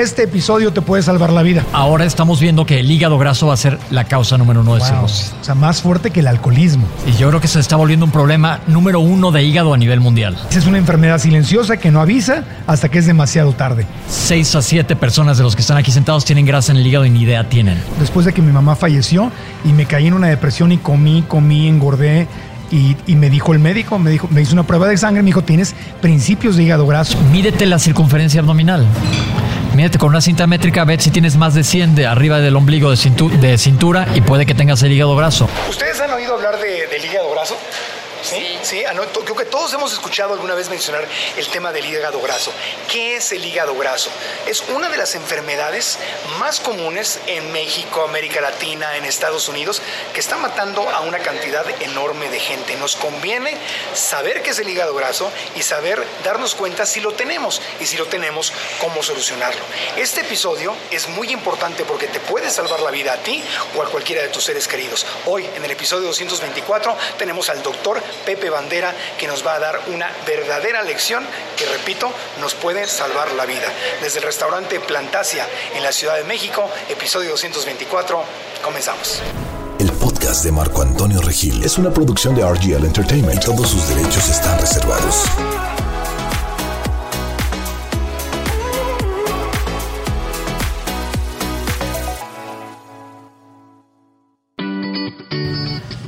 este episodio te puede salvar la vida. Ahora estamos viendo que el hígado graso va a ser la causa número uno de Wow. cirrosis. O sea, más fuerte que el alcoholismo. Y yo creo que se está volviendo un problema número uno de hígado a nivel mundial. Es una enfermedad silenciosa que no avisa hasta que es demasiado tarde. Seis a siete personas de los que están aquí sentados tienen grasa en el hígado y ni idea tienen. Después de que mi mamá falleció y me caí en una depresión y comí, comí, engordé. Y, y me dijo el médico, me dijo, me hizo una prueba de sangre, me dijo, tienes principios de hígado graso. Mídete la circunferencia abdominal. Mídete con una cinta métrica, ve si tienes más de 100 de arriba del ombligo de, cintu- de cintura y puede que tengas el hígado graso. ¿Ustedes han oído hablar de- del hígado graso? Sí, sí, ah, no, creo que todos hemos escuchado alguna vez mencionar el tema del hígado graso. ¿Qué es el hígado graso? Es una de las enfermedades más comunes en México, América Latina, en Estados Unidos, que está matando a una cantidad enorme de gente. Nos conviene saber qué es el hígado graso y saber darnos cuenta si lo tenemos y si lo tenemos, cómo solucionarlo. Este episodio es muy importante porque te puede salvar la vida a ti o a cualquiera de tus seres queridos. Hoy, en el episodio 224, tenemos al doctor Pepe Bandera que nos va a dar una verdadera lección que, repito, nos puede salvar la vida. Desde el restaurante Plantasia en la Ciudad de México, episodio 224, comenzamos. El podcast de Marco Antonio Regil es una producción de RGL Entertainment. Todos sus derechos están reservados.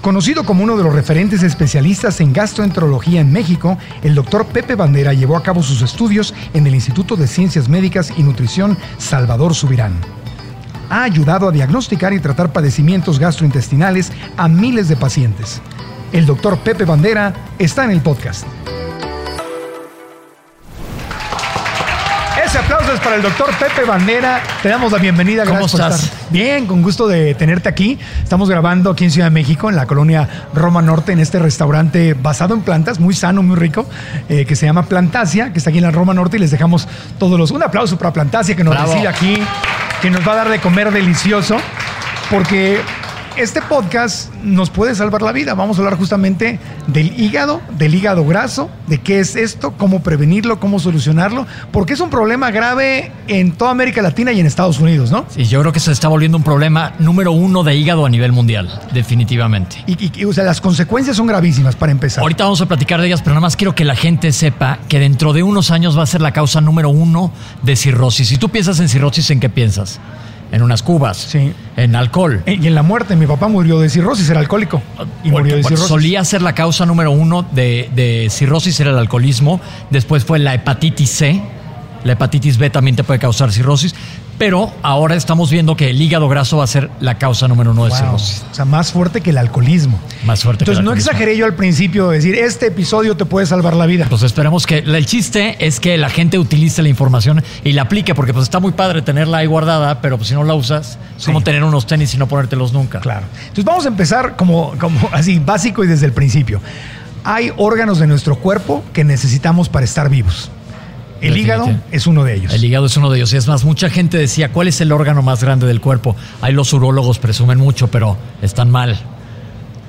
Conocido como uno de los referentes especialistas en gastroenterología en México, el doctor Pepe Bandera llevó a cabo sus estudios en el Instituto de Ciencias Médicas y Nutrición Salvador Subirán. Ha ayudado a diagnosticar y tratar padecimientos gastrointestinales a miles de pacientes. El doctor Pepe Bandera está en el podcast. Ese aplauso es para el doctor Pepe Bandera. Te damos la bienvenida. ¿Cómo Gracias por estás? estar. Bien, con gusto de tenerte aquí. Estamos grabando aquí en Ciudad de México, en la colonia Roma Norte, en este restaurante basado en plantas, muy sano, muy rico, eh, que se llama Plantasia, que está aquí en la Roma Norte y les dejamos todos los... Un aplauso para Plantasia que nos recibe aquí, que nos va a dar de comer delicioso, porque este podcast nos puede salvar la vida. Vamos a hablar justamente del hígado, del hígado graso, de qué es esto, cómo prevenirlo, cómo solucionarlo, porque es un problema grave en toda América Latina y en Estados Unidos, ¿no? Y yo creo que se está volviendo un problema número uno de hígado a nivel mundial, definitivamente. Y, o sea, las consecuencias son gravísimas para empezar. Ahorita vamos a platicar de ellas, pero nada más quiero que la gente sepa que dentro de unos años va a ser la causa número uno de cirrosis. Si tú piensas en cirrosis, ¿en qué piensas? En unas cubas, Sí. en alcohol. Eh, Y en la muerte, mi papá murió de cirrosis, era alcohólico. Y murió de cirrosis. solía ser la causa número uno de, de cirrosis, era el alcoholismo. Después fue la hepatitis C. La hepatitis B también te puede causar cirrosis. Pero ahora estamos viendo que el hígado graso va a ser la causa número uno de Wow. cirrosis. O sea, más fuerte que el alcoholismo. Más fuerte que el Entonces, no alcoholismo. exageré yo al principio de decir, este episodio te puede salvar la vida. Pues esperemos que el chiste es que la gente utilice la información y la aplique, porque pues está muy padre tenerla ahí guardada, pero pues si no la usas, es Sí. como tener unos tenis y no ponértelos nunca. Claro. Entonces vamos a empezar como, como así, básico y desde el principio. Hay órganos de nuestro cuerpo que necesitamos para estar vivos. El hígado es uno de ellos. El hígado es uno de ellos. Y es más, mucha gente decía, ¿cuál es el órgano más grande del cuerpo? Ahí los urólogos presumen mucho, pero están mal.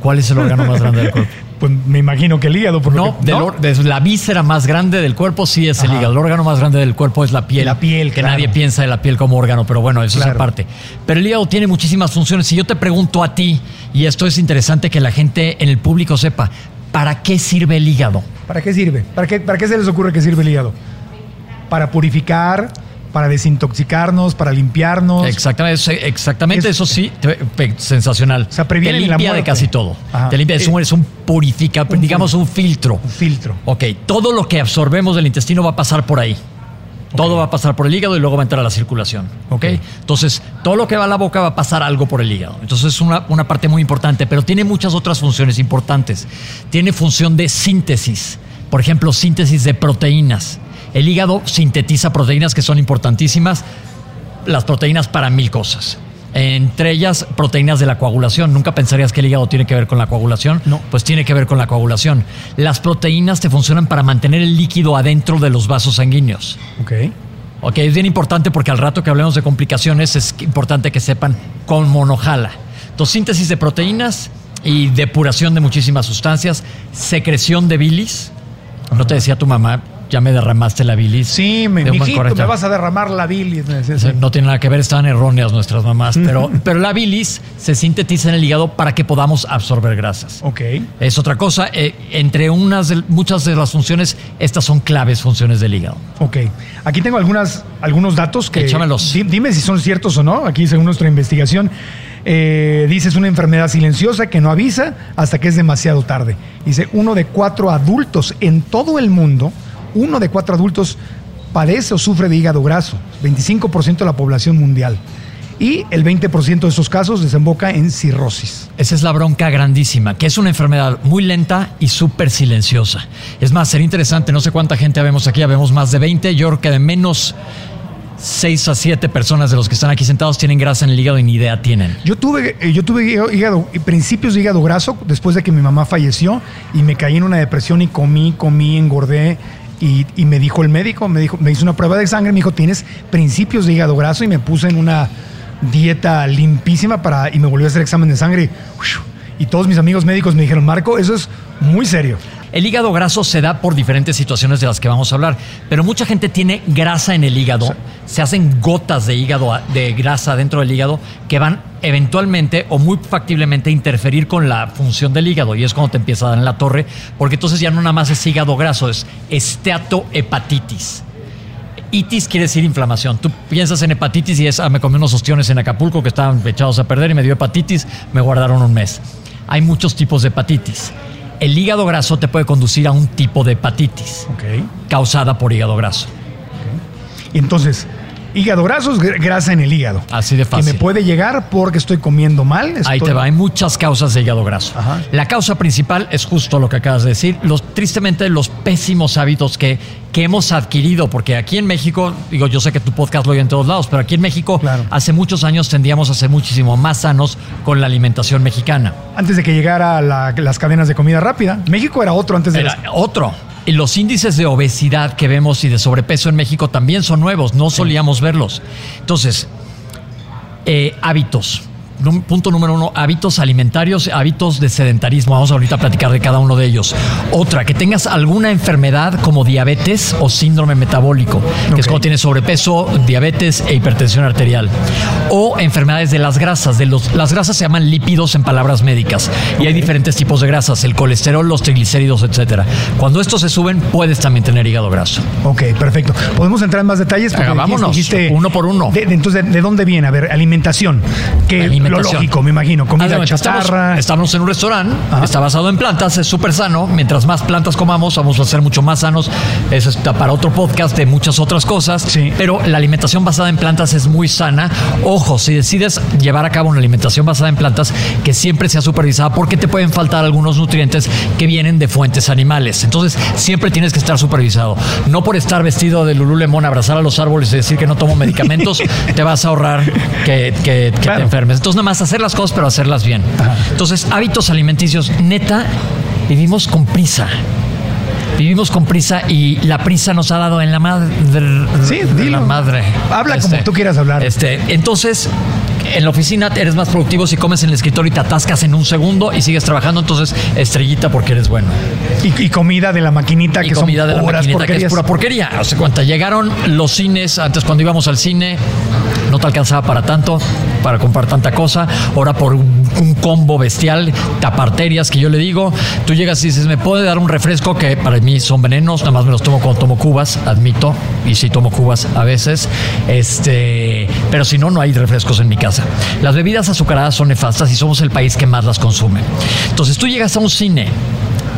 ¿Cuál es el órgano más grande del cuerpo? Pues me imagino que el hígado, por lo No, que- ¿no? de la víscera más grande del cuerpo sí es el hígado. El órgano más grande del cuerpo es la piel. La piel, Que claro. nadie piensa de la piel como órgano, pero bueno, eso Claro. es aparte. Pero el hígado tiene muchísimas funciones. Si yo te pregunto a ti, y esto es interesante que la gente en el público sepa, ¿para qué sirve el hígado? ¿Para qué sirve? ¿Para qué, ¿Para qué se les ocurre que sirve el hígado? Para purificar, para desintoxicarnos, para limpiarnos. Exactamente, eso- exactamente Es- eso sí, sensacional. O sea, previene Te la limpia de casi todo. Ajá. Te limpia, es un, es un purifica, Un digamos un filtro. Un filtro. Ok, todo lo que absorbemos del intestino va a pasar por ahí. Todo va a pasar por el hígado y luego va a entrar a la circulación. ¿ok? Ok. Entonces, todo lo que va a la boca va a pasar algo por el hígado. Entonces, es una, una parte muy importante, pero tiene muchas otras funciones importantes. Tiene función de síntesis. Por ejemplo, síntesis de proteínas. El hígado sintetiza proteínas que son importantísimas. Las proteínas para mil cosas. Entre ellas, proteínas de la coagulación. Nunca pensarías que el hígado tiene que ver con la coagulación. No. Pues tiene que ver con la coagulación. Las proteínas te funcionan para mantener el líquido adentro de los vasos sanguíneos. Ok. Ok, es bien importante porque al rato que hablemos de complicaciones es importante que sepan cómo no jala. Entonces, síntesis de proteínas y depuración de muchísimas sustancias, secreción de bilis. No te decía tu mamá, ya me derramaste la bilis. Sí, me, mijito, me vas a derramar la bilis. sí. No tiene nada que ver, estaban erróneas nuestras mamás, pero, pero la bilis se sintetiza en el hígado para que podamos absorber grasas. Ok. Es otra cosa, eh, entre unas de- muchas de las funciones, estas son claves funciones del hígado. Ok. Aquí tengo algunas, algunos datos que. Échamelos. Di- dime si son ciertos o no. Aquí, según nuestra investigación, eh, dice es una enfermedad silenciosa que no avisa hasta que es demasiado tarde. Dice uno de cuatro adultos en todo el mundo, uno de cuatro adultos padece o sufre de hígado graso. 25% de la población mundial. Y el 20% de esos casos desemboca en cirrosis. Esa es la bronca grandísima, que es una enfermedad muy lenta y súper silenciosa. Es más, sería interesante, no sé cuánta gente vemos aquí, vemos más de 20, yo creo que de menos 6 a 7 personas de los que están aquí sentados tienen grasa en el hígado y ni idea tienen. Yo tuve, eh, yo tuve hígado, hígado- principios de hígado graso después de que mi mamá falleció y me caí en una depresión y comí, comí, engordé. Y, y me dijo el médico, me dijo, me hizo una prueba de sangre, me dijo, tienes principios de hígado graso y me puse en una dieta limpísima para, y me volvió a hacer examen de sangre. Y todos mis amigos médicos me dijeron, Marco, eso es muy serio. El hígado graso se da por diferentes situaciones de las que vamos a hablar, pero mucha gente tiene grasa en el hígado, se hacen gotas de hígado de grasa dentro del hígado que van eventualmente o muy factiblemente a interferir con la función del hígado y es cuando te empieza a dar en la torre, porque entonces ya no nada más es hígado graso, es esteatohepatitis. Itis quiere decir inflamación. Tú piensas en hepatitis y es, ah, me comí unos ostiones en Acapulco que estaban echados a perder y me dio hepatitis, me guardaron un mes. Hay muchos tipos de hepatitis. El hígado graso te puede conducir a un tipo de hepatitis causada por hígado graso. Y entonces, hígado graso es gr- grasa en el hígado. Así de Que fácil. me puede llegar porque estoy comiendo mal. Ahí te va, hay muchas causas de hígado graso. Ajá. La causa principal es justo lo que acabas de decir, los, tristemente los pésimos hábitos que, que hemos adquirido, porque aquí en México, digo, yo sé que tu podcast lo oye en todos lados, pero aquí en México Claro. hace muchos años tendíamos a ser muchísimo más sanos con la alimentación mexicana. Antes de que llegara la- las cadenas de comida rápida. México era otro antes de Era las- otro. Los índices de obesidad que vemos y de sobrepeso en México también son nuevos, no solíamos verlos. Entonces, eh, hábitos. Punto número uno, hábitos alimentarios, hábitos de sedentarismo. Vamos ahorita a platicar de cada uno de ellos. Otra, que tengas alguna enfermedad como diabetes o síndrome metabólico, que es cuando tienes sobrepeso, diabetes e hipertensión arterial. O enfermedades de las grasas. De los, las grasas se llaman lípidos en palabras médicas. Y hay diferentes tipos de grasas, el colesterol, los triglicéridos, etcétera. Cuando estos se suben, puedes también tener hígado graso. Ok, perfecto. ¿Podemos entrar en más detalles? Venga, vámonos, uno por uno. de- de- entonces, ¿de, de dónde viene? A ver, alimentación. Que Alimentación. Lo lógico, me imagino. Comida chatarra. Estamos, estamos en un restaurante, Ajá. está basado en plantas, es súper sano. Mientras más plantas comamos, vamos a ser mucho más sanos. Eso está para otro podcast de muchas otras cosas. Sí. Pero la alimentación basada en plantas es muy sana. Ojo, si decides llevar a cabo una alimentación basada en plantas, que siempre sea supervisada, porque te pueden faltar algunos nutrientes que vienen de fuentes animales. Entonces, siempre tienes que estar supervisado. No por estar vestido de Lululemon, abrazar a los árboles y decir que no tomo medicamentos, te vas a ahorrar que, que- que Claro. te enfermes. Entonces, nada más hacer las cosas, pero hacerlas bien. Entonces, hábitos alimenticios, neta, vivimos con prisa. Vivimos con prisa y la prisa nos ha dado en la madre. Sí, dilo. La madre. Habla como tú quieras hablar. Este, entonces, en la oficina eres más productivo si comes en el escritorio y te atascas en un segundo y sigues trabajando. Entonces, estrellita porque eres bueno. Y, y comida de la maquinita Y que comida son de la puras maquinita que es pura porquería. O sea, cuando llegaron los cines, antes cuando íbamos al cine, no te alcanzaba para tanto, para comprar tanta cosa. Ahora por un, combo bestial, taparterias que yo le digo, tú llegas y dices, ¿me puede dar un refresco? Que para mí son venenos, nada más me los tomo cuando tomo cubas, admito, y sí tomo cubas a veces. Este, pero si no, no hay refrescos en mi casa. Las bebidas azucaradas son nefastas y somos el país que más las consume. Entonces tú llegas a un cine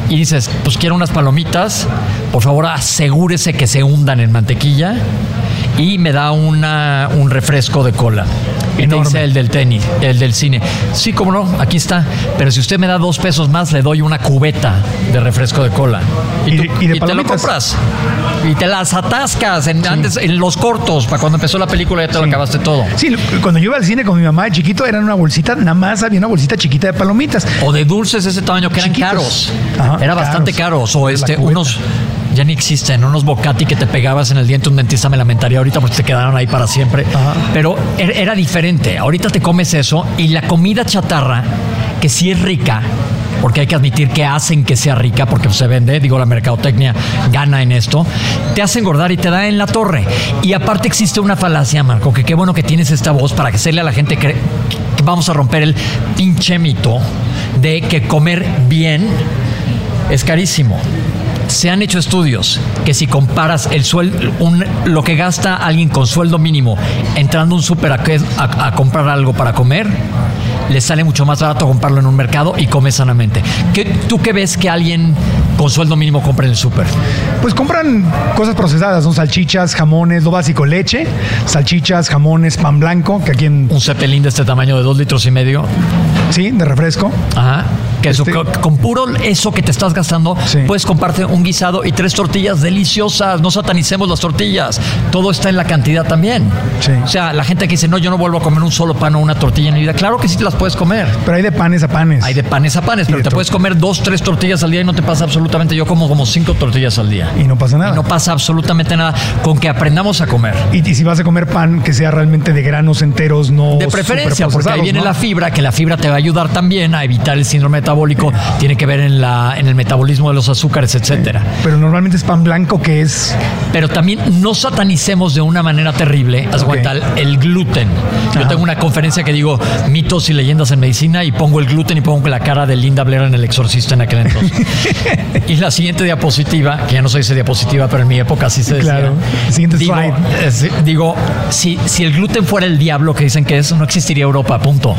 y dices, pues quiero unas palomitas, por favor asegúrese que se hundan en mantequilla y me da una, un refresco de cola. Enorme. dice el del tenis, el del cine. Sí, cómo no, aquí está. Pero si usted me da dos pesos más, le doy una cubeta de refresco de cola. Y de- y de te lo compras. Y te las atascas en, antes, en los cortos, para cuando empezó la película ya te lo Sí. acabaste todo. Sí, cuando yo iba al cine con mi mamá de chiquito, era una bolsita, nada más había una bolsita chiquita de palomitas. O de dulces de ese tamaño que eran Chiquitos. caros. Ajá, Era bastante caros. O este, unos. Ya ni existen, unos bocati que te pegabas en el diente, un dentista me lamentaría ahorita porque te quedaron ahí para siempre. Ajá. Pero er- era diferente. Ahorita te comes eso y la comida chatarra, que sí es rica, porque hay que admitir que hacen que sea rica, porque se vende, digo, la mercadotecnia gana en esto, te hace engordar y te da en la torre. Y aparte existe una falacia, Marco, que qué bueno que tienes esta voz para que hacerle a la gente que vamos a romper el pinche mito de que comer bien es carísimo se han hecho estudios que si comparas el sueldo, lo que gasta alguien con sueldo mínimo entrando a un súper a, comprar algo para comer, le sale mucho más barato comprarlo en un mercado y come sanamente. ¿Qué, ¿Tú qué ves que alguien con sueldo mínimo compra en el súper? Pues compran cosas procesadas, son salchichas, jamones, lo básico, leche, salchichas, jamones, pan blanco, que aquí en... Un cepelín de este tamaño de dos litros y medio. Sí, de refresco. Ajá. Que este con puro eso que te estás gastando, puedes comprarte un guisado y tres tortillas deliciosas. No satanicemos las tortillas. Todo está en la cantidad también. O sea, la gente que dice, no, yo no vuelvo a comer un solo pan o una tortilla en mi vida. Claro que sí te las puedes comer. Pero hay de panes a panes. Hay de panes a panes, pero te puedes comer dos, tres tortillas al día y no te pasa absolutamente. Yo como como cinco tortillas al día. Y no pasa nada. Y no pasa absolutamente nada con que aprendamos a comer. Y, si vas a comer pan, que sea realmente de granos enteros, no. De preferencia, porque ahí viene la fibra, que la fibra te va a ayudar también a evitar el síndrome metabólico. Tiene que ver en, la, en el metabolismo de los azúcares, etcétera. Pero normalmente es pan blanco que es. Pero también no satanicemos de una manera terrible, haz el gluten. Yo tengo una conferencia que digo mitos y leyendas en medicina y pongo el gluten y pongo la cara de Linda Blair en el exorcista en aquel entonces. y la siguiente diapositiva, que ya no soy esa diapositiva, pero en mi época sí se decía. Claro. Siguiente digo, digo si, si el gluten fuera el diablo que dicen que es, no existiría Europa, punto.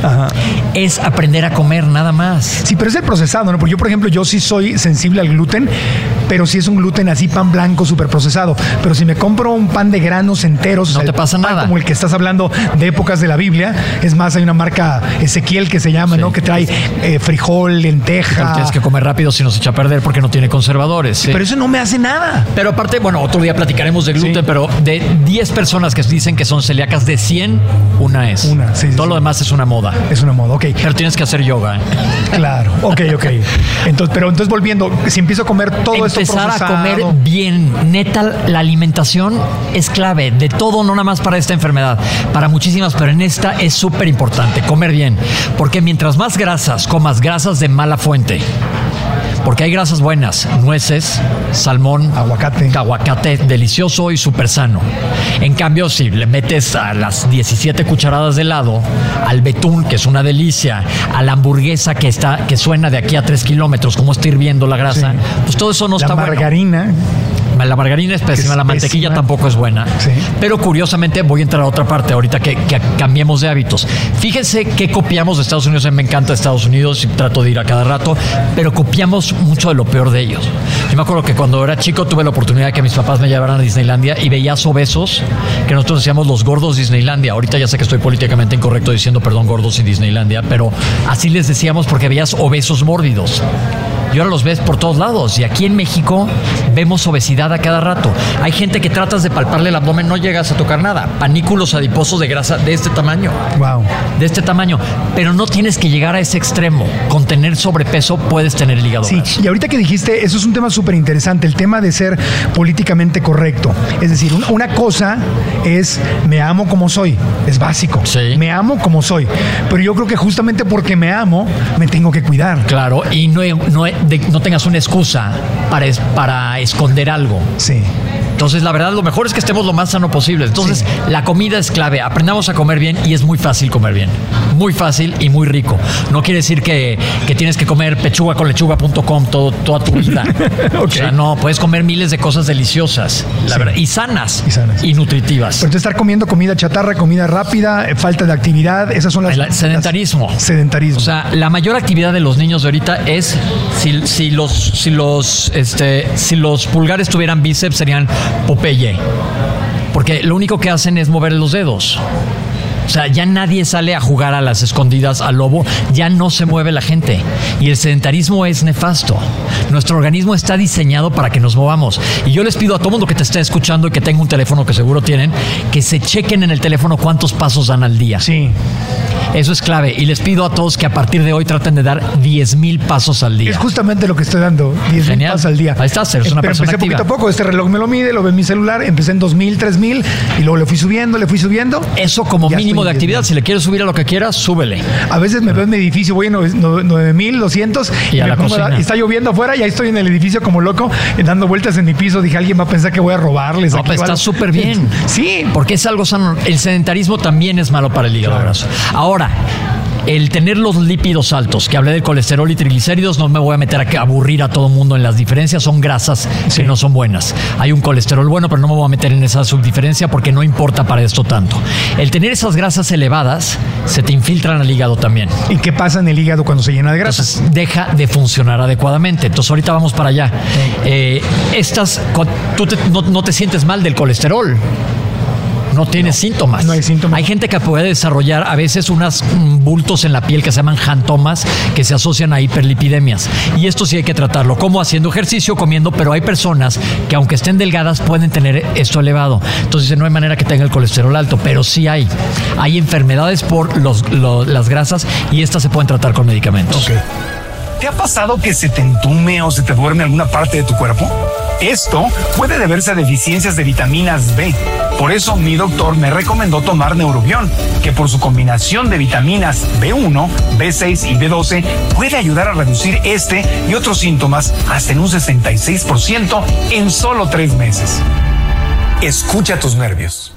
Es aprender a comer nada más. Sí, pero es el procesado, ¿no? yo, por ejemplo, yo sí soy sensible al gluten, pero si es un gluten así, pan blanco, súper procesado. Pero si me compro un pan de granos enteros, no te pasa nada. Como el que estás hablando de épocas de la Biblia, es más, hay una marca Ezequiel que se llama, ¿no? Que trae eh, frijol, lenteja. tienes que comer rápido si no se echa a perder porque no tiene conservadores. Pero eso no me hace nada. Pero aparte, bueno, otro día platicaremos de gluten, pero de 10 personas que dicen que son celíacas, de 100, una es. Una, sí. Todo lo demás es una moda. Es una moda, ok. Pero tienes que hacer yoga. ¿eh? Claro, ok, ok. Entonces, pero entonces volviendo, si empiezo a comer todo esto Empezar a comer bien. Neta, la alimentación es clave de todo, no nada más para esta enfermedad, para muchísimas, pero en esta es súper importante, comer bien. Porque mientras más grasas, comas grasas de mala fuente, porque hay grasas buenas, nueces, salmón, aguacate, aguacate delicioso y súper sano. En cambio, si le metes a las 17 cucharadas de helado, al betún, que es una delicia, a la hamburguesa que está, que suena de aquí a 3 kilómetros, como está hirviendo la grasa, pues todo eso no está bueno. La margarina. Es pésima, la mantequilla tampoco es buena. Pero curiosamente voy a entrar a otra parte ahorita que, cambiemos de hábitos. Fíjense que copiamos de Estados Unidos. A mí me encanta Estados Unidos y trato de ir a cada rato, pero copiamos mucho de lo peor de ellos. Yo me acuerdo que cuando era chico tuve la oportunidad de que mis papás me llevaran a Disneylandia y veías obesos que nosotros decíamos los gordos Disneylandia. Ahorita ya sé que estoy políticamente incorrecto diciendo perdón gordos y Disneylandia, pero así les decíamos porque veías obesos mórbidos y ahora los ves por todos lados. Y aquí en México vemos obesidad a cada rato. Hay gente que tratas de palparle el abdomen, no llegas a tocar nada. Panículos adiposos de grasa de este tamaño. Wow. De este tamaño. Pero no tienes que llegar a ese extremo. Con tener sobrepeso puedes tener el hígado. Sí, y ahorita que dijiste, eso es un tema súper interesante, el tema de ser políticamente correcto. Es decir, una cosa es me amo como soy, es básico. Sí. Me amo como soy. Pero yo creo que justamente porque me amo, me tengo que cuidar. Claro, y no, no, no tengas una excusa para, para esconder algo. Sí. Entonces, la verdad, lo mejor es que estemos lo más sano posible. Entonces, la comida es clave. Aprendamos a comer bien y es muy fácil comer bien. Muy fácil y muy rico. No quiere decir que, tienes que comer pechuga con lechuga.com todo, toda tu vida. O sea, no, puedes comer miles de cosas deliciosas, la verdad, y sanas, y sanas. Y nutritivas. Pero te estar comiendo comida chatarra, comida rápida, eh, falta de actividad, esas son las. sedentarismo. sedentarismo. O sea, la mayor actividad de los niños de ahorita es si, si los, si los, este, si los pulgares tuvieran bíceps, serían Popeye. Porque lo único que hacen es mover los dedos. O sea, ya nadie sale a jugar a las escondidas al lobo, ya no se mueve la gente. Y el sedentarismo es nefasto. Nuestro organismo está diseñado para que nos movamos. Y yo les pido a todo mundo que te esté escuchando y que tenga un teléfono que seguro tienen, que se chequen en el teléfono cuántos pasos dan al día. Sí. Eso es clave. Y les pido a todos que a partir de hoy traten de dar 10 mil pasos al día. Es justamente lo que estoy dando, 10 mil pasos al día. Ahí estás, eres una Pero persona empecé poquito a poco, este reloj me lo mide, lo ve en mi celular, empecé en 2000, 3000 y luego le fui subiendo, le fui subiendo. Eso como mínimo mínimo de actividad. Si le quieres subir a lo que quieras, súbele. A veces me veo en mi edificio, voy en 9200 y, a la cocina. está lloviendo afuera y ahí estoy en el edificio como loco, dando vueltas en mi piso. Dije, alguien va a pensar que voy a robarles. No, pues está súper bien. Sí. Porque es algo sano. El sedentarismo también es malo para el hígado graso. Ahora, el tener los lípidos altos, que hablé del colesterol y triglicéridos, no me voy a meter a aburrir a todo el mundo en las diferencias, son grasas que no son buenas. Hay un colesterol bueno, pero no me voy a meter en esa subdiferencia porque no importa para esto tanto. El tener esas grasas elevadas se te infiltran al hígado también. ¿Y qué pasa en el hígado cuando se llena de grasas? deja de funcionar adecuadamente. Entonces ahorita vamos para allá. Eh, estas, tú no, no te sientes mal del colesterol no tiene síntomas. No hay síntomas. Hay gente que puede desarrollar a veces unos mm, bultos en la piel que se llaman jantomas que se asocian a hiperlipidemias. Y esto sí hay que tratarlo, como haciendo ejercicio, comiendo, pero hay personas que aunque estén delgadas pueden tener esto elevado. Entonces no hay manera que tenga el colesterol alto, pero sí hay. Hay enfermedades por las grasas y estas se pueden tratar con medicamentos. ¿Te ha pasado que se te entume o se te duerme alguna parte de tu cuerpo? Esto puede deberse a deficiencias de vitaminas B. Por eso mi doctor me recomendó tomar Neurobión, que por su combinación de vitaminas B1, B6 y B12 puede ayudar a reducir este y otros síntomas hasta en un 66% en solo tres meses. Escucha tus nervios.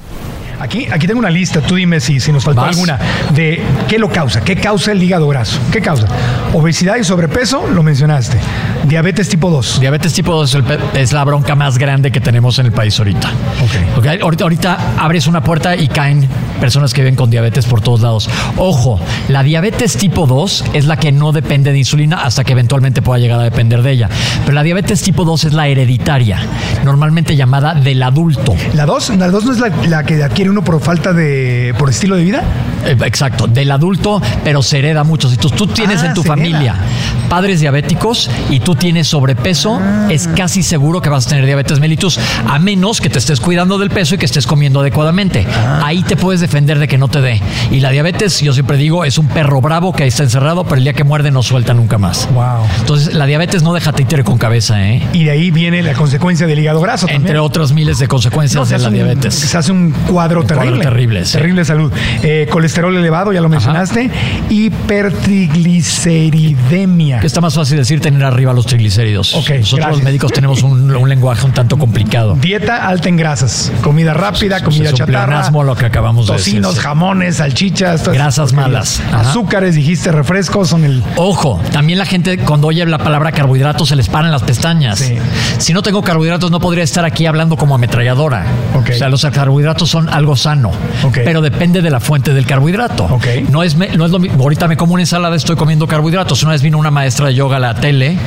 Aquí, aquí tengo una lista, tú dime si, si nos faltó alguna, de qué lo causa, qué causa el hígado graso, qué causa. Obesidad y sobrepeso, lo mencionaste. Diabetes tipo 2. Diabetes tipo 2 es la bronca más grande que tenemos en el país ahorita. Ok. okay ahorita, ahorita abres una puerta y caen personas que viven con diabetes por todos lados. Ojo, la diabetes tipo 2 es la que no depende de insulina hasta que eventualmente pueda llegar a depender de ella. Pero la diabetes tipo 2 es la hereditaria, normalmente llamada del adulto. ¿La 2? ¿La 2 no es la, la que adquiere uno por falta de, por estilo de vida? Eh, exacto, del adulto, pero se hereda mucho. Si tú, tú tienes Ah, en tu se familia padres diabéticos y tú tienes sobrepeso, Ah. es casi seguro que vas a tener diabetes mellitus, a menos que te estés cuidando del peso y que estés comiendo adecuadamente. Ah. Ahí te puedes defender de que no te dé. Y la diabetes, yo siempre digo, es un perro bravo que ahí está encerrado, pero el día que muerde no suelta nunca más. Wow. Entonces, la diabetes no deja títere con cabeza, ¿eh? Y de ahí viene la consecuencia del hígado graso también. Entre otras miles de consecuencias No, de la un- diabetes. se hace un cuadro Un cuadro terrible. terrible, sí. Terrible salud. Eh, colesterol elevado, ya lo mencionaste. Hipertrigliceridemia. Que está más fácil decir tener arriba los triglicéridos. Ok, Nosotros gracias. los médicos tenemos un, un lenguaje un tanto complicado. Dieta alta en grasas. Comida rápida, comida es un chatarra. lo que acabamos de Tocinos, sí. jamones, salchichas. Grasas malas. Ajá. Azúcares, dijiste, refrescos, son el... Ojo, también la gente cuando oye la palabra carbohidratos se les paran las pestañas. Sí. Si no tengo carbohidratos no podría estar aquí hablando como ametralladora. O sea, los carbohidratos son algo sano, Ok. pero depende de la fuente del carbohidrato. No es, no es lo mismo. Ahorita me como una ensalada, estoy comiendo carbohidratos. Una vez vino una maestra de yoga a la tele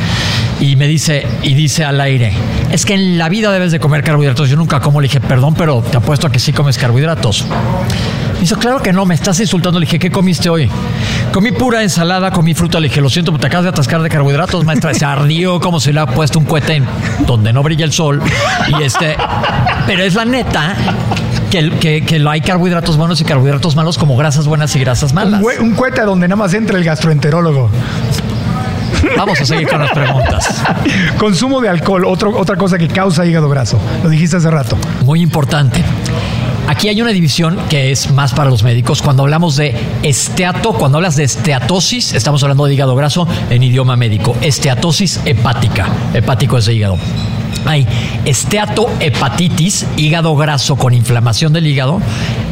y me dice, y dice al aire, es que en la vida debes de comer carbohidratos. Yo nunca como, le dije, perdón, pero te apuesto a que sí comes carbohidratos. Me dijo, claro que no, me estás insultando. Le dije, ¿qué comiste hoy? Comí pura ensalada, comí fruta. Le dije, lo siento, te acabas de atascar de carbohidratos, maestra. Se ardió como si le ha puesto un cohete en donde no brilla el sol. Y este, pero es la neta que, que, que hay carbohidratos buenos y carbohidratos malos, como grasas buenas y grasas Un, malas. hue- un cohete donde nada más entra el gastroenterólogo. Vamos a seguir con las preguntas. Consumo de alcohol, otro, otra cosa que causa hígado graso. Lo dijiste hace rato. Muy importante. Aquí hay una división que es más para los médicos. Cuando hablamos de esteato, cuando hablas de esteatosis, estamos hablando de hígado graso en idioma médico. Esteatosis hepática. Hepático es de hígado. Hay esteatohepatitis, hígado graso con inflamación del hígado,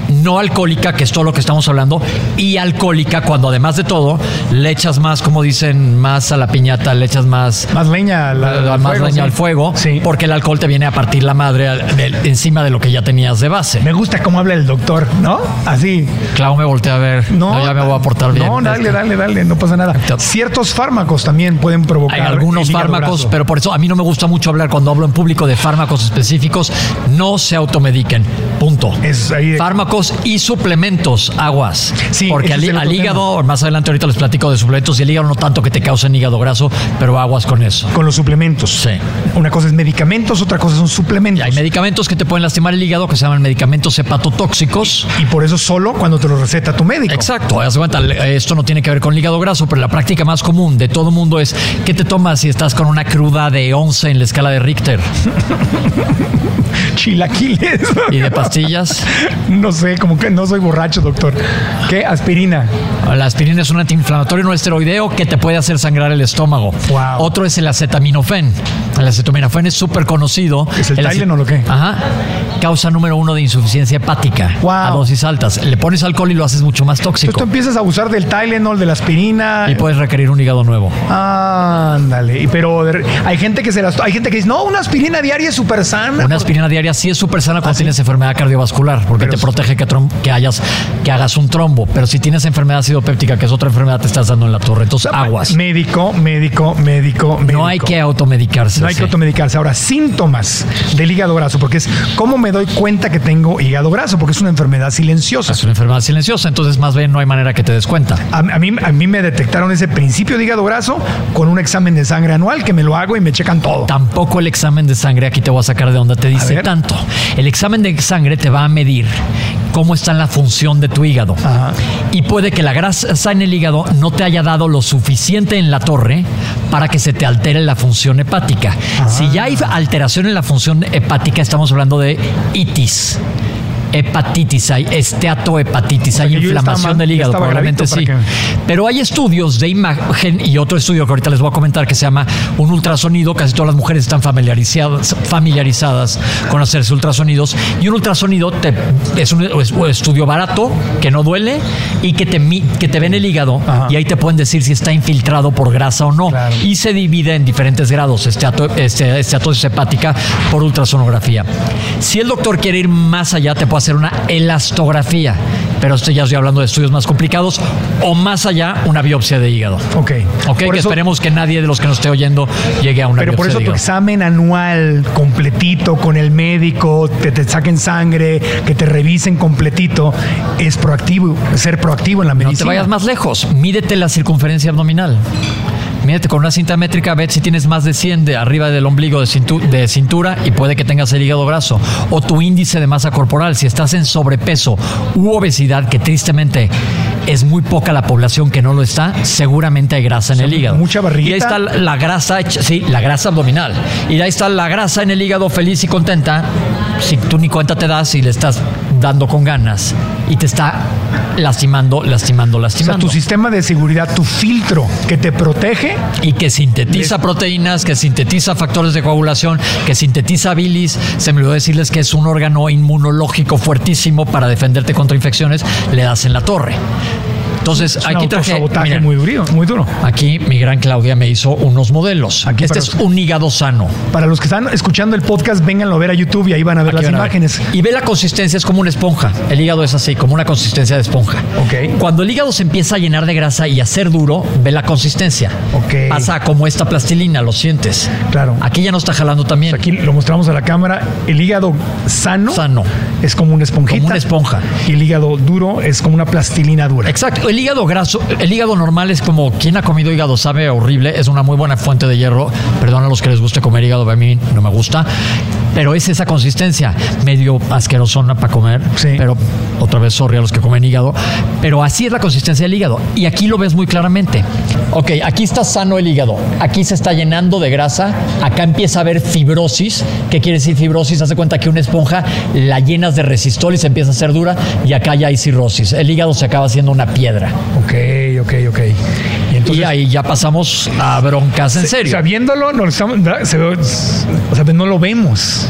no alcohólica, que es todo lo que estamos hablando, y alcohólica cuando además de todo le echas más, como dicen, más a la piñata, le echas más Más leña al, al más fuego, leña sí. al fuego, Sí. porque el alcohol te viene a partir la madre encima de lo que ya tenías de base. Me gusta cómo habla el doctor, ¿no? Así. Clau me voltea a ver. No, ya me voy a portar bien. No, dale, dale, dale, no pasa nada. Ciertos fármacos también pueden provocar. Hay algunos fármacos, pero por eso a mí no me gusta mucho hablar cuando hablo en público de fármacos específicos. No se automediquen. Punto. Es ahí de- Fármacos y suplementos, aguas. Sí, Porque al, hígado, más adelante ahorita les platico de suplementos y el hígado no tanto que te causen hígado graso, pero aguas con eso. Con los suplementos. Sí. Una cosa es medicamentos, otra cosa son suplementos. Y hay medicamentos que te pueden lastimar el hígado que se llaman medicamentos hepatotóxicos. Y por eso solo cuando te lo receta tu médico. Exacto, haz cuenta, esto no tiene que ver con el hígado graso, pero la práctica más común de todo mundo es ¿qué te tomas si estás con una cruda de 11 en la escala de Richter? Chilaquiles. ¿Y de pastillas? no sé. Café, como que no soy borracho, doctor. ¿Qué? Aspirina. La aspirina es un antiinflamatorio no esteroideo que te puede hacer sangrar el estómago. Wow. Otro es el acetaminofén. El acetaminofén es súper conocido. ¿Es el Tylenol o lo qué? Ajá. Causa número uno de insuficiencia hepática Wow. a dosis altas. Le pones alcohol y lo haces mucho más Entonces tóxico. tú empiezas a abusar del Tylenol, de la aspirina. Y puedes requerir un hígado nuevo. Ándale. Y pero hay gente que se las hay gente que dice, "No, una aspirina diaria es súper sana." Una aspirina diaria sí es súper sana cuando ¿Ah, sí? tienes enfermedad cardiovascular, porque Pero te protege que, que, hayas, que hagas un trombo. Pero si tienes enfermedad acidopéptica, que es otra enfermedad, te estás dando en la torre. Entonces, aguas. Médico, médico, médico, médico. No hay que automedicarse. No hay que automedicarse. Ahora, síntomas del hígado graso, porque es cómo me doy cuenta que tengo hígado graso, porque es una enfermedad silenciosa. Es una enfermedad silenciosa, entonces más bien no hay manera que te des cuenta. A, a mí, a mí me detectaron ese principio de hígado graso con un examen de sangre anual que me lo hago y me checan todo. Tampoco el examen de sangre, aquí te voy a sacar de donde te dice tanto. El examen de sangre te va a medir cómo está la función de tu hígado. Ajá. Y puede que la grasa en el hígado no te haya dado lo suficiente en la torre para que se te altere la función hepática. Si ya hay alteración en la función hepática, estamos hablando de itis. Hepatitis, hay esteatohepatitis, hay inflamación del hígado, probablemente sí. Pero hay estudios de imagen y otro estudio que ahorita les voy a comentar que se llama un ultrasonido. Casi todas las mujeres están familiarizadas, familiarizadas con hacerse ultrasonidos. Y un ultrasonido te- es un es un estudio barato, que no duele y que te, que te ven el hígado Ajá. y ahí te pueden decir si está infiltrado por grasa o no. Claro. Y se divide en diferentes grados, esteato- este- esteatosis hepática por ultrasonografía. Si el doctor quiere ir más allá, te puede hacer una elastografía, pero esto ya estoy hablando de estudios más complicados, o más allá, una biopsia de hígado. Ok. Ok, Por que eso- esperemos que nadie de los que nos esté oyendo llegue a una Pero por biopsia eso de tu hígado. examen anual completito con el médico, que te saquen sangre, que te revisen completito, es proactivo, ser proactivo en la No medicina. te vayas más lejos, mídete la circunferencia abdominal. Mídete con una cinta métrica, ve si tienes más de 100 de arriba del ombligo de, cintu- de cintura y puede que tengas el hígado graso. O tu índice de masa corporal, si estás en sobrepeso u obesidad, que tristemente es muy poca la población que no lo está, seguramente hay grasa en el hígado. mucha barriguita. Y ahí está la, grasa, sí, la grasa abdominal. Y ahí está la grasa en el hígado feliz y contenta. Si tú ni cuenta te das y le estás dando con ganas y te está lastimando, lastimando, O sea, lastimando. tu sistema de seguridad, tu filtro que te protege, y que sintetiza proteínas, que sintetiza factores de coagulación, que sintetiza bilis. Se me olvidó decirles que es un órgano inmunológico fuertísimo para defenderte contra infecciones. Le das en la torre. Entonces, es aquí traje. miren, muy duro, muy duro. Aquí mi gran Claudia me hizo unos modelos. Aquí este es un hígado sano. Para los que están escuchando el podcast, vénganlo a ver a YouTube y ahí van a ver Aquí las ver. imágenes. Y ve la consistencia, es como una esponja. El hígado es así, como una consistencia de esponja. Ok. Cuando el hígado se empieza a llenar de grasa y a ser duro, ve la consistencia. Ok. Pasa como esta plastilina, lo sientes. Claro. Aquí ya no está jalando también. Aquí lo mostramos a la cámara. El hígado sano, Sano. es como una esponjita. Como una esponja. Y el hígado duro es como una plastilina dura. Exacto. El hígado graso, el hígado normal es como quien ha comido hígado sabe horrible, es una muy buena fuente de hierro. Perdón a los que les guste comer hígado, a mí no me gusta. Pero es esa consistencia, medio asquerosona para comer. Sí. Pero otra vez, sorry a los que comen hígado. Pero así es la consistencia del hígado. Y aquí lo ves muy claramente. Ok, aquí está sano el hígado. Aquí se está llenando de grasa. Acá empieza a haber fibrosis. ¿Qué quiere decir fibrosis? Haz de cuenta que una esponja la llenas de resistol y se empieza a hacer dura. Y acá ya hay cirrosis. El hígado se acaba haciendo una piedra. Ok, ok, ok. Y entonces, y ahí ya pasamos a broncas en O sea, serio. viéndolo, no, lo estamos- se o sea, no lo vemos.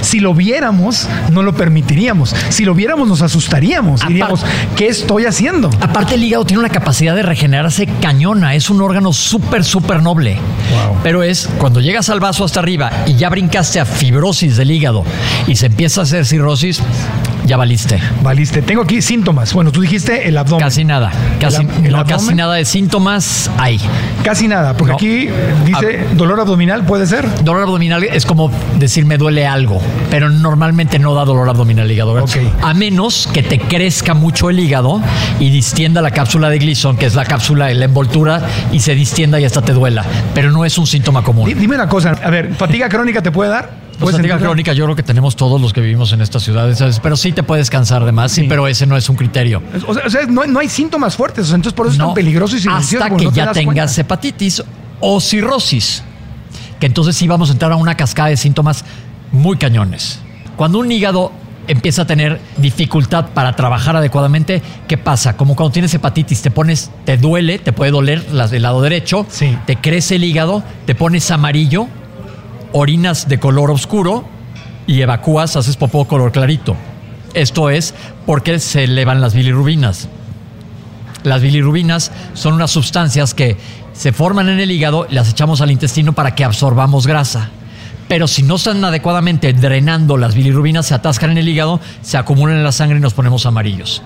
Si lo viéramos, no lo permitiríamos. Si lo viéramos, nos asustaríamos. Aparte- Diríamos, ¿qué estoy haciendo? Aparte, el hígado tiene una capacidad de regenerarse cañona. Es un órgano súper, súper noble. Wow. Pero es cuando llegas al vaso hasta arriba y ya brincaste a fibrosis del hígado y se empieza a hacer cirrosis, ya valiste. Valiste. Tengo aquí síntomas. Bueno, tú dijiste el abdomen. Casi nada. Casi, ¿El- el no, casi abdomen? nada de síntomas hay. Casi nada, porque No. aquí dice dolor abdominal, puede ser. Dolor abdominal es como decir me duele algo, pero normalmente no da dolor abdominal el hígado. A menos que te crezca mucho el hígado y distienda la cápsula de Gleason, que es la cápsula de la envoltura, y se distienda y hasta te duela. Pero no es un síntoma común. Di- Dime una cosa, a ver, fatiga crónica te puede dar. Pues ¿Puedes fatiga sentirla? crónica yo creo que tenemos todos los que vivimos en estas ciudades, ¿sabes? pero sí te puedes cansar de más, sí, Sí. pero ese no es un criterio. O sea, o sea, no, no hay síntomas fuertes, entonces por eso es No, tan peligroso y silencioso. hasta que no te ya tengas hepatitis o cirrosis, que entonces sí vamos a entrar a una cascada de síntomas muy cañones. Cuando un hígado empieza a tener dificultad para trabajar adecuadamente, ¿qué pasa? Como cuando tienes hepatitis, te pones, te duele, te puede doler las del lado derecho, Sí. te crece el hígado, te pones amarillo, orinas de color oscuro y evacúas, haces popó color clarito. Esto es porque se elevan las bilirrubinas. Las bilirrubinas son unas sustancias que se forman en el hígado y las echamos al intestino para que absorbamos grasa. Pero si no están adecuadamente drenando las bilirrubinas, se atascan en el hígado, se acumulan en la sangre y nos ponemos amarillos.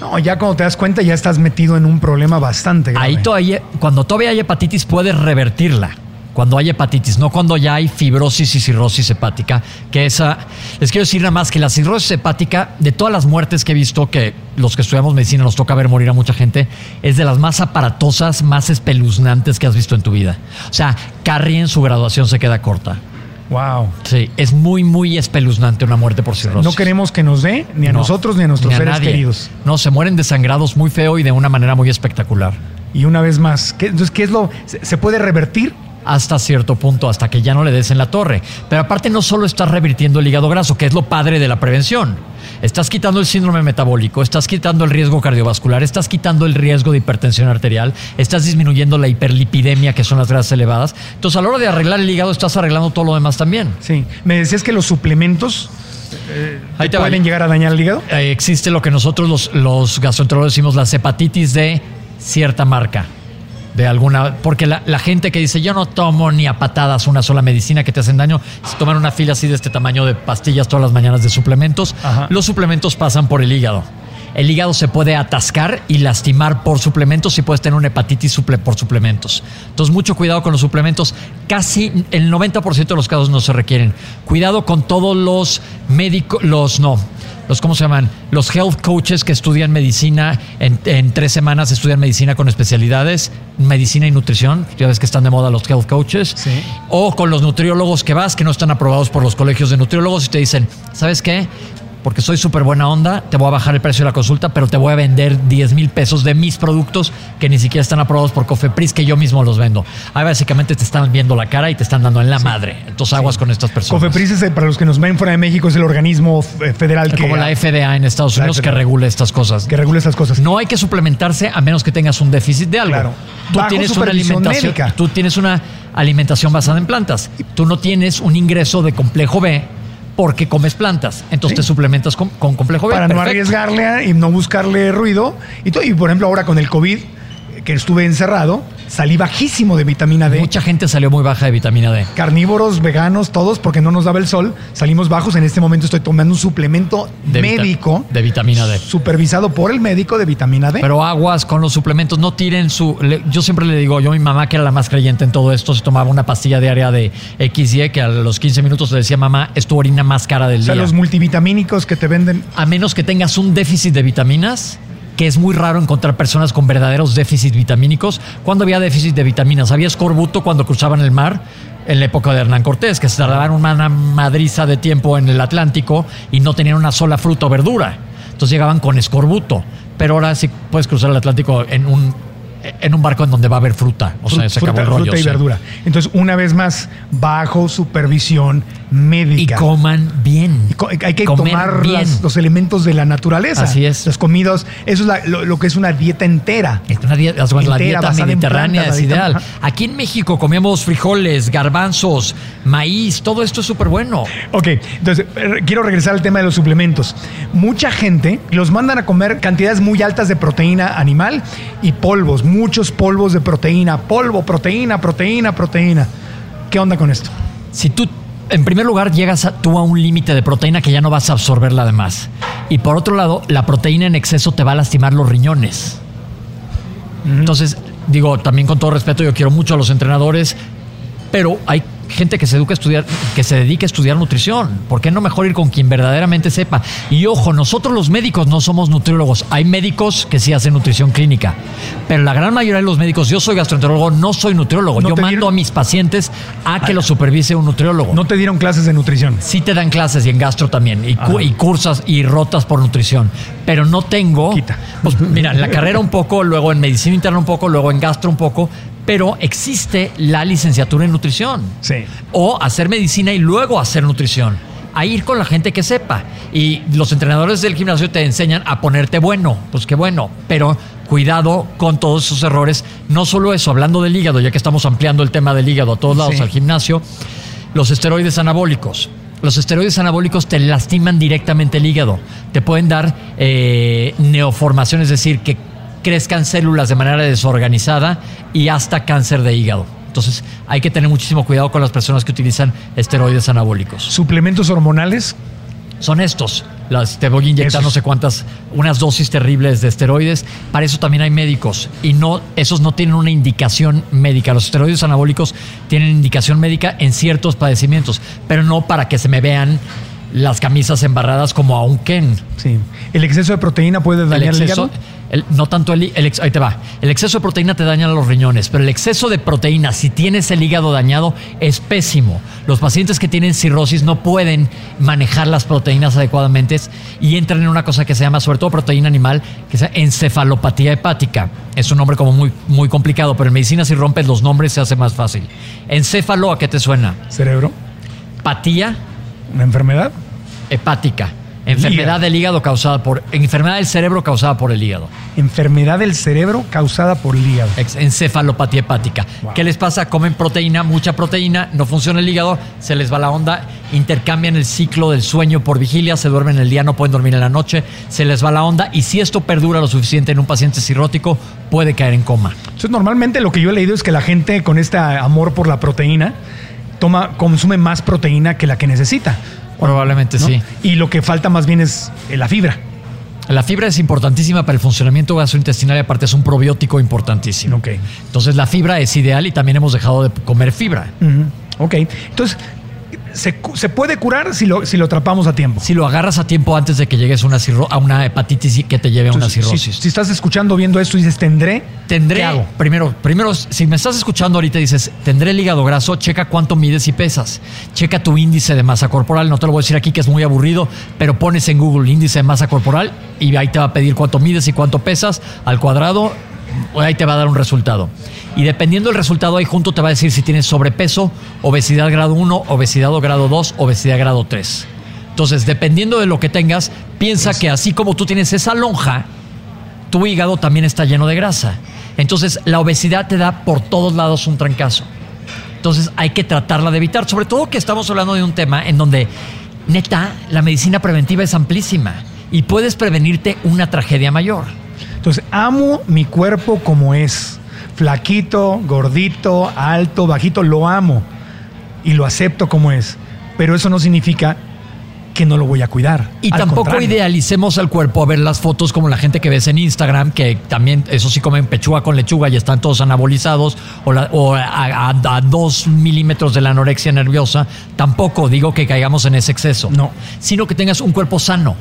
No, ya cuando te das cuenta ya estás metido en un problema bastante grave. Ahí todavía, cuando todavía hay hepatitis, puedes revertirla. Cuando hay hepatitis, no cuando ya hay fibrosis y cirrosis hepática, que esa, les quiero decir nada más que la cirrosis hepática, de todas las muertes que he visto, que los que estudiamos medicina nos toca ver morir a mucha gente, es de las más aparatosas, más espeluznantes que has visto en tu vida. O sea, Carrie en su graduación se queda corta. Wow. Sí, es muy, muy espeluznante una muerte por cirrosis. No queremos que nos dé ni a No, nosotros ni a nuestros ni a seres nadie. queridos. No, se mueren desangrados muy feo y de una manera muy espectacular. Y una vez más, ¿qué, entonces, ¿qué es lo? ¿Se, se puede revertir? Hasta cierto punto, hasta que ya no le des en la torre. Pero aparte no solo estás revirtiendo el hígado graso, que es lo padre de la prevención. Estás quitando el síndrome metabólico, estás quitando el riesgo cardiovascular, estás quitando el riesgo de hipertensión arterial, estás disminuyendo la hiperlipidemia, que son las grasas elevadas. Entonces, a la hora de arreglar el hígado, estás arreglando todo lo demás también. Sí. Me decías que los suplementos eh, Ahí te va. pueden llegar a dañar el hígado. Eh, existe lo que nosotros los, los gastroenterólogos decimos las hepatitis de cierta marca. De alguna, porque la, la gente que dice yo no tomo ni a patadas una sola medicina que te hacen daño, se toman una fila así de este tamaño de pastillas todas las mañanas de suplementos. Ajá. Los suplementos pasan por el hígado. El hígado se puede atascar y lastimar por suplementos y puedes tener una hepatitis suple- por suplementos. Entonces, mucho cuidado con los suplementos. Casi el 90% de los casos no se requieren. Cuidado con todos los médicos, los no, los, ¿cómo se llaman? Los health coaches que estudian medicina, en, en tres semanas estudian medicina con especialidades, medicina y nutrición, ya ves que están de moda los health coaches, Sí. o con los nutriólogos que vas, que no están aprobados por los colegios de nutriólogos y te dicen, ¿sabes qué? Porque soy súper buena onda, te voy a bajar el precio de la consulta, pero te voy a vender 10 mil pesos de mis productos que ni siquiera están aprobados por Cofepris, que yo mismo los vendo. Ahí básicamente te están viendo la cara y te están dando en la madre. Entonces aguas con estas personas. Cofepris, es, eh, para los que nos ven fuera de México, es el organismo eh, federal que, como la FDA en Estados Unidos que regula estas cosas. que regula estas cosas. No hay que suplementarse a menos que tengas un déficit de algo. Claro. Tú Bajo tienes una alimentación, médica. tú tienes una alimentación basada en plantas. Tú no tienes un ingreso de complejo B porque comes plantas. Entonces Sí. te suplementas con, con complejo B. para no arriesgarle y no buscarle ruido. Y, y, por ejemplo, ahora con el COVID, que estuve encerrado, salí bajísimo de vitamina D. Mucha gente salió muy baja de vitamina D. Carnívoros, veganos, todos, porque no nos daba el sol, salimos bajos. En este momento estoy tomando un suplemento De vita- médico, de vitamina D. supervisado por el médico de vitamina D. Pero aguas con los suplementos, no tiren su... le- yo siempre le digo, yo mi mamá que era la más creyente en todo esto, se tomaba una pastilla diaria de XY que a los 15 minutos le decía, mamá, es tu orina más cara del o sea, día. los multivitamínicos que te venden. a menos que tengas un déficit de vitaminas, que es muy raro encontrar personas con verdaderos déficits vitamínicos. ¿Cuándo había déficit de vitaminas? Había escorbuto cuando cruzaban el mar en la época de Hernán Cortés, que se tardaban una madriza de tiempo en el Atlántico y no tenían una sola fruta o verdura. Entonces llegaban con escorbuto. Pero ahora sí puedes cruzar el Atlántico en un, en un barco en donde va a haber fruta. O sea, Fru- se fruta, acabó el rollo. fruta y sí. verdura. Entonces, una vez más, bajo supervisión Y médica. coman bien. Y hay que Comer tomar bien. las- los elementos de la naturaleza. Así es. Las comidas, eso es la- lo, lo que es una dieta entera. Es una dieta, la dieta mediterránea es dieta- ideal. Aquí en México comemos frijoles, garbanzos, maíz, todo esto es súper bueno. Ok, entonces eh, quiero regresar al tema de los suplementos. Mucha gente los mandan a comer cantidades muy altas de proteína animal y polvos, muchos polvos de proteína, polvo, proteína, proteína, proteína. ¿Qué onda con esto? Si tú, en primer lugar, llegas a- tú a un límite de proteína que ya no vas a absorber la demás. Y por otro lado, la proteína en exceso te va a lastimar los riñones. Entonces, digo, también con todo respeto, yo quiero mucho a los entrenadores, pero hay gente que se educa a estudiar, que se dedica a estudiar nutrición. ¿Por qué no mejor ir con quien verdaderamente sepa? Y ojo, nosotros los médicos no somos nutriólogos. Hay médicos que sí hacen nutrición clínica, pero la gran mayoría de los médicos, yo soy gastroenterólogo, no soy nutriólogo. ¿No yo mando dieron- a mis pacientes a que los supervise un nutriólogo. No te dieron clases de nutrición. Sí te dan clases y en gastro también, y, cu- y cursas y rotas por nutrición, pero no tengo... Quita. Pues mira, en la carrera un poco, luego en medicina interna un poco, luego en gastro un poco, pero existe la licenciatura en nutrición. Sí. O hacer medicina y luego hacer nutrición. a ir con la gente que sepa. Y los entrenadores del gimnasio te enseñan a ponerte bueno, pues qué bueno, pero cuidado con todos esos errores. No solo eso, hablando del hígado, ya que estamos ampliando el tema del hígado a todos lados Sí. al gimnasio, los esteroides anabólicos. Los esteroides anabólicos te lastiman directamente el hígado. Te pueden dar eh, neoformación, es decir, que crezcan células de manera desorganizada y hasta cáncer de hígado. Entonces hay que tener muchísimo cuidado con las personas que utilizan esteroides anabólicos. Suplementos hormonales. Son estos. Las, te voy a inyectar Esos. no sé cuántas, unas dosis terribles de esteroides. Para eso también hay médicos. Y no, esos no tienen una indicación médica. Los esteroides anabólicos tienen indicación médica en ciertos padecimientos, pero no para que se me vean las camisas embarradas como a un Ken. Sí. El exceso de proteína puede El dañar el, exceso, hígado. El- no tanto el, ahí te va. El exceso de proteína te daña los riñones, pero el exceso de proteína, si tienes el hígado dañado, es pésimo. Los pacientes que tienen cirrosis no pueden manejar las proteínas adecuadamente y entran en una cosa que se llama, sobre todo proteína animal, que es encefalopatía hepática. Es un nombre como muy, muy complicado, pero en medicina si rompes los nombres se hace más fácil. Encéfalo, ¿a qué te suena? Cerebro. Patía Una enfermedad. hepática. Enfermedad del hígado causada por... Enfermedad del cerebro causada por el hígado. Enfermedad del cerebro causada por el hígado. Encefalopatía hepática. Wow. ¿Qué les pasa? Comen proteína, mucha proteína, no funciona el hígado, se les va la onda, intercambian el ciclo del sueño por vigilia, se duermen en el día, no pueden dormir en la noche, se les va la onda y si esto perdura lo suficiente en un paciente cirrótico, puede caer en coma. Entonces, normalmente lo que yo he leído es que la gente con este amor por la proteína toma, consume más proteína que la que necesita. Probablemente ¿no? sí. Y lo que falta más bien es eh, la fibra. La fibra es importantísima para el funcionamiento gastrointestinal y aparte es un probiótico importantísimo. Ok. Entonces la fibra es ideal y también hemos dejado de comer fibra. Ok. Entonces, se, puede curar si lo, si lo atrapamos a tiempo. Si lo agarras a tiempo antes de que llegues a una, cirro- a una hepatitis que te lleve a una si- cirrosis. Si, estás escuchando, viendo esto y dices, tendré, Tendré, ¿qué hago? primero, primero, si me estás escuchando ahorita y dices, tendré el hígado graso, checa cuánto mides y pesas. Checa tu índice de masa corporal. No te lo voy a decir aquí que es muy aburrido, pero pones en Google índice de masa corporal y ahí te va a pedir cuánto mides y cuánto pesas al cuadrado. Ahí te va a dar un resultado. Y dependiendo del resultado, ahí junto te va a decir si tienes sobrepeso, obesidad grado 1, obesidad grado 2, obesidad grado 3. Entonces, dependiendo de lo que tengas, piensa que así como tú tienes esa lonja, tu hígado también está lleno de grasa. Entonces, la obesidad te da por todos lados un trancazo. Entonces, hay que tratarla de evitar. Sobre todo que estamos hablando de un tema en donde, neta, la medicina preventiva es amplísima y puedes prevenirte una tragedia mayor. Entonces, amo mi cuerpo como es. Flaquito, gordito, alto, bajito, lo amo. Y lo acepto como es. Pero eso no significa que no lo voy a cuidar. Y Al tampoco contrario. idealicemos al cuerpo a ver las fotos como la gente que ves en Instagram, que también, eso sí, comen pechuga con lechuga y están todos anabolizados, o, la- o a, a- a dos milímetros de la anorexia nerviosa. Tampoco digo que caigamos en ese exceso. No. Sino que tengas un cuerpo sano.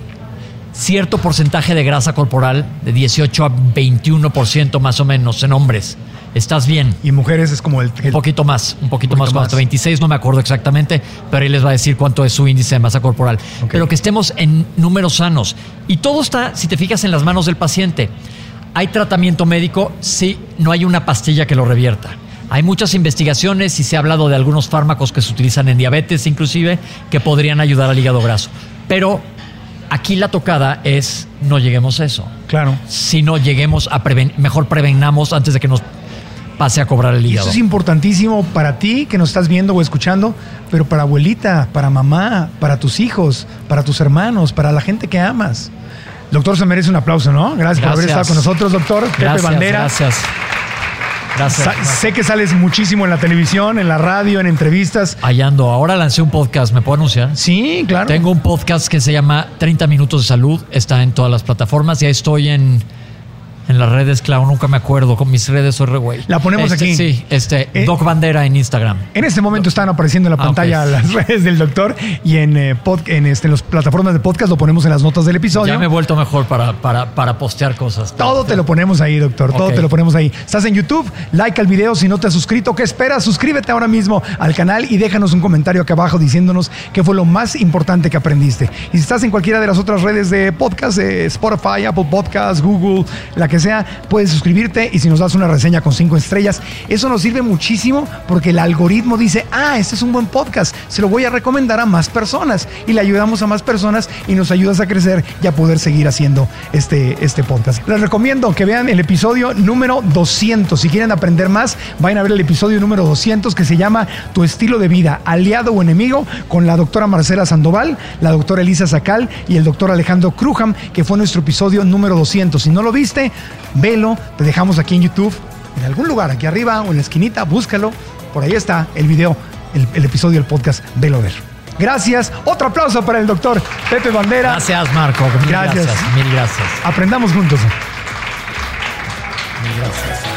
Cierto porcentaje de grasa corporal, de 18 a 21% más o menos en hombres. Estás bien. Y mujeres es como el, Un poquito más, un poquito, Un más, poquito más. 26, no me acuerdo exactamente, pero ahí les va a decir cuánto es su índice de masa corporal. Pero que estemos en números sanos. Y todo está, si te fijas, en las manos del paciente. ¿Hay tratamiento médico? Sí, no hay una pastilla que lo revierta. Hay muchas investigaciones y se ha hablado de algunos fármacos que se utilizan en diabetes inclusive que podrían ayudar al hígado graso. Pero aquí la tocada es no lleguemos a eso Claro. sino lleguemos a preven mejor prevenamos antes de que nos pase a cobrar el hígado. eso es importantísimo para ti que nos estás viendo o escuchando, pero para abuelita, para mamá, para tus hijos, para tus hermanos, para la gente que amas. Doctor, se merece un aplauso, ¿no? Gracias, por haber estado con nosotros, doctor. Pepe Gracias, Bandera. Gracias. Gracias. Sa- sé que sales muchísimo en la televisión, en la radio, en entrevistas. Ahí ando. Ahora lancé un podcast, ¿me puedo anunciar? Sí, claro. Tengo un podcast que se llama 30 Minutos de Salud. Está en todas las plataformas. Ya estoy en, en las redes, claro, nunca me acuerdo. Con mis redes soy re güey. La ponemos Este, aquí. Sí, este, Eh, Doc Bandera en Instagram. En este momento están apareciendo en la Ah, pantalla las redes del doctor y en, eh, pod- en, este, en las plataformas de podcast lo ponemos en las notas del episodio. Ya me he vuelto mejor para, para, para postear cosas. Todo te lo ponemos ahí, doctor. Todo te lo ponemos ahí. Estás en YouTube, like al video si no te has suscrito. ¿Qué esperas? Suscríbete ahora mismo al canal y déjanos un comentario acá abajo diciéndonos qué fue lo más importante que aprendiste. Y si estás en cualquiera de las otras redes de podcast, eh, Spotify, Apple Podcasts, Google, la que sea, puedes suscribirte y si nos das una reseña con cinco estrellas, eso nos sirve muchísimo porque el algoritmo dice, ah, este es un buen podcast, se lo voy a recomendar a más personas y le ayudamos a más personas y nos ayudas a crecer y a poder seguir haciendo este, este podcast. Les recomiendo que vean el episodio número 200. Si quieren aprender más, vayan a ver el episodio número 200 que se llama Tu estilo de vida, aliado o enemigo, con la doctora Marcela Sandoval, la doctora Elisa Sacal y el doctor Alejandro Crujam, que fue nuestro episodio número 200. Si no lo viste, velo, te dejamos aquí en YouTube, en algún lugar, aquí arriba o en la esquinita, búscalo. Por ahí está el video, el, el episodio del podcast, velo ver. Gracias. Otro aplauso para el doctor Pepe Bandera. Gracias, Marco. Mil Gracias. gracias. Mil gracias. Aprendamos juntos. Mil gracias.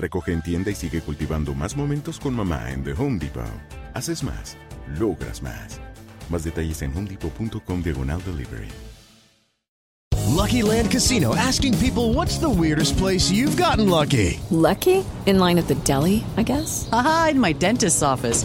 Recoge en tienda y sigue cultivando más momentos con mamá en The Home Depot. Haces más, logras más. Más detalles en homedepot.com diagonal delivery. Lucky Land Casino asking people what's the weirdest place you've gotten lucky? Lucky? In line at the deli, I guess? Aha, in my dentist's office.